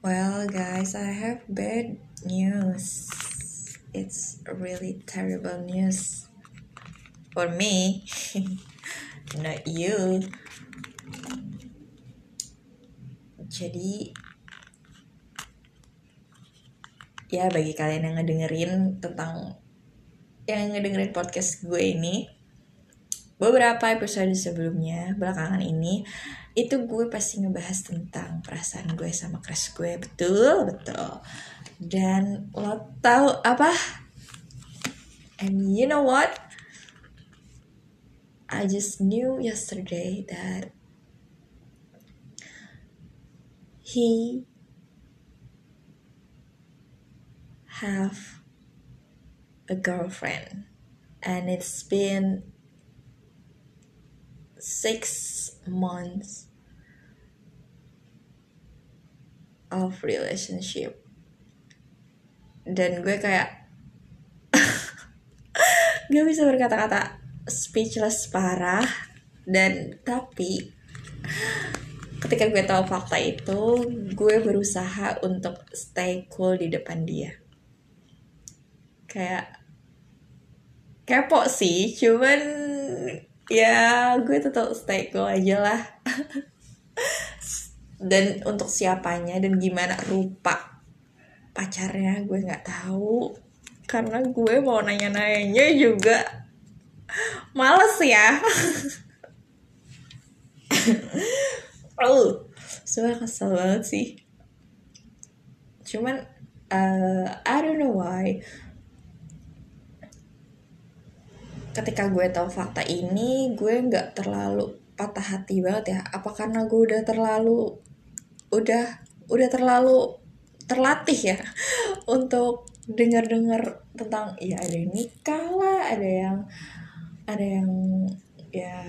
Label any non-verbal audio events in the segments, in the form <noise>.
Well, guys, I have bad news. It's really terrible news for me, <laughs> not you. Jadi, ya bagi kalian yang ngedengerin tentang yang ngedengerin podcast gue ini, beberapa episode sebelumnya belakangan ini itu gue pasti ngebahas tentang perasaan gue sama crush gue. Betul betul. Dan lo tahu apa? And you know what? I just knew yesterday that he have a girlfriend. And it's been six months of relationship. Dan gue kayak <laughs> gak bisa berkata-kata speechless parah. Dan tapi ketika gue tahu fakta itu gue berusaha untuk stay cool di depan dia. Kayak kepo sih cuman ya gue tetap stay cool aja lah. <laughs> Dan untuk siapanya dan gimana rupa pacarnya gue nggak tahu. Karena gue mau nanya-nanya juga. Males ya. <laughs> Oh sebenernya kesel banget sih. Cuman uh, I don't know why ketika gue tahu fakta ini gue nggak terlalu patah hati banget ya. Apa karena gue udah terlalu udah udah terlalu terlatih ya <laughs> untuk dengar-dengar tentang ya ada yang nikah lah ada yang ada yang ya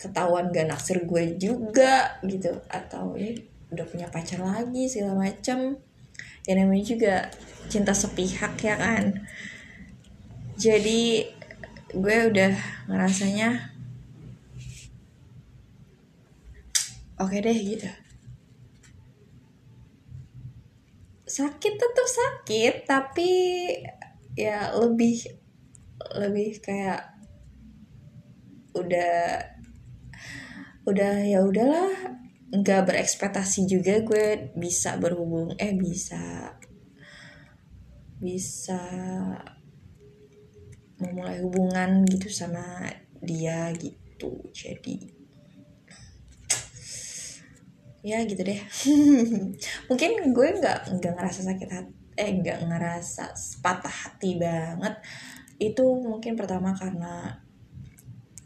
ketahuan gak naksir gue juga gitu. Atau ya udah punya pacar lagi segala macem. Ya namanya juga cinta sepihak ya kan jadi gue udah ngerasanya oke okay deh gitu. Sakit tetap sakit tapi ya lebih lebih kayak udah udah ya udahlah nggak berekspektasi juga gue bisa berhubung eh bisa bisa memulai hubungan gitu sama dia gitu. Jadi ya gitu deh. <laughs> Mungkin gue nggak nggak ngerasa sakit hati eh nggak ngerasa patah hati banget. Itu mungkin pertama karena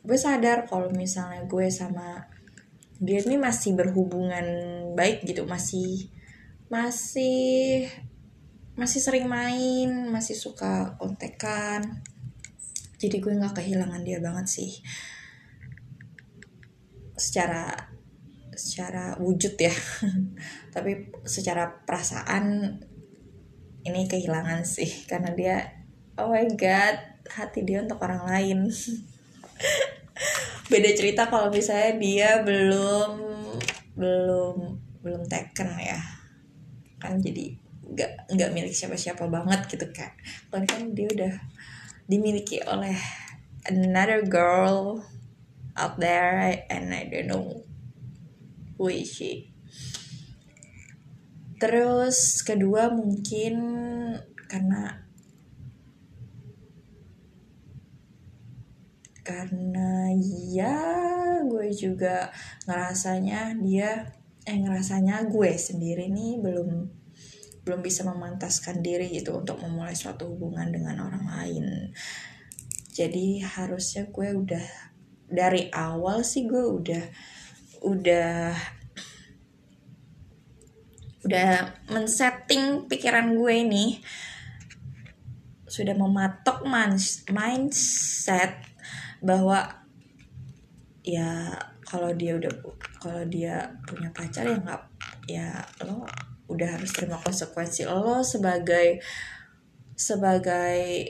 gue sadar kalau misalnya gue sama dia ini masih berhubungan baik gitu masih masih masih sering main masih suka kontekan jadi gue nggak kehilangan dia banget sih. Secara secara wujud ya. <laughs> Tapi secara perasaan ini kehilangan sih. Karena dia oh my god hati dia untuk orang lain. <laughs> Beda cerita kalau misalnya dia belum belum belum taken ya. Kan jadi nggak nggak milik siapa-siapa banget gitu kan kan kan dia udah dimiliki oleh another girl out there and I don't know who is she. Terus kedua mungkin karena karena ya gue juga ngerasanya dia eh ngerasanya gue sendiri nih belum belum bisa memantaskan diri gitu untuk memulai suatu hubungan dengan orang lain. Jadi harusnya gue udah dari awal sih gue udah udah udah men-setting pikiran gue ini. Sudah mematok mindset bahwa ya kalau dia udah kalau dia punya pacar ya nggak ya lo udah harus terima konsekuensi. Lo sebagai sebagai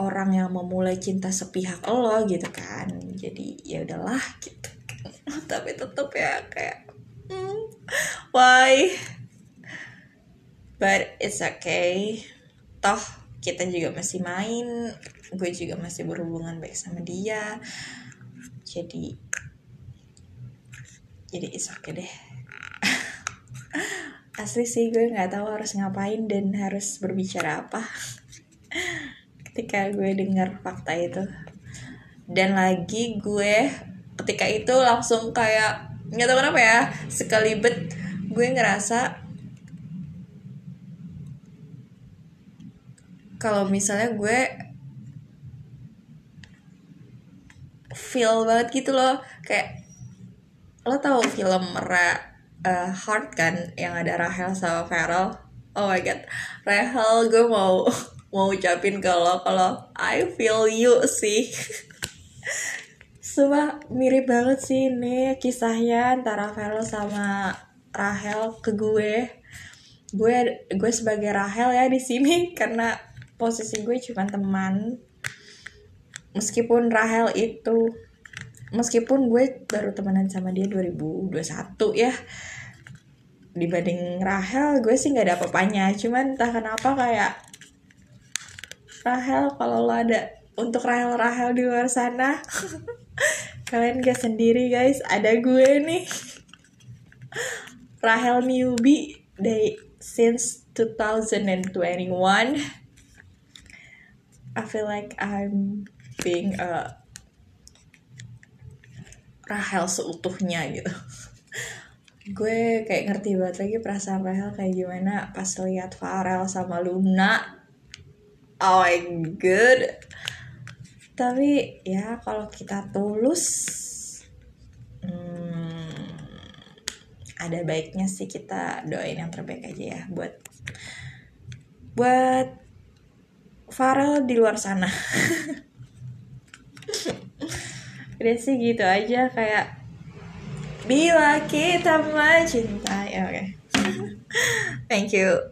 orang yang memulai cinta sepihak lo gitu kan jadi ya udahlah gitu <laughs> tapi tetap ya kayak why? But it's okay. Toh kita juga masih main gue juga masih berhubungan baik sama dia. Jadi jadi it's okay deh asli sih gue nggak tahu harus ngapain dan harus berbicara apa. <laughs> Ketika gue dengar fakta itu. Dan lagi gue ketika itu langsung kayak nggak tahu kenapa ya sekalibet gue ngerasa kalau misalnya gue feel banget gitu loh. Kayak lo tau film Ra, uh, Heart kan yang ada Rahel sama Farrell oh my god. Rahel gue mau <laughs> mau ucapin kalau kalau I feel you sih. <laughs> Sumpah mirip banget sih ini kisahnya antara Farrell sama Rahel ke gue. Gue gue sebagai Rahel ya di sini <laughs> karena posisi gue cuma teman. Meskipun Rahel itu meskipun gue baru temenan sama dia 2021 ya. Dibanding Rahel gue sih nggak ada apa-apanya. Cuman entah kenapa kayak Rahel kalau lo ada untuk Rahel Rahel di luar sana <laughs> kalian gak sendiri guys. Ada gue nih. Rahel newbie dari since 2021 I feel like I'm being a Rahel seutuhnya gitu. Gue kayak ngerti banget lagi perasaan Rahel kayak gimana pas lihat Farel sama Luna. Oh my god. Tapi ya kalau kita tulus hmm, ada baiknya sih kita doain yang terbaik aja ya buat buat Farel di luar sana <laughs> udah sih gitu aja kayak bila kita mencintai oke okay. <laughs> thank you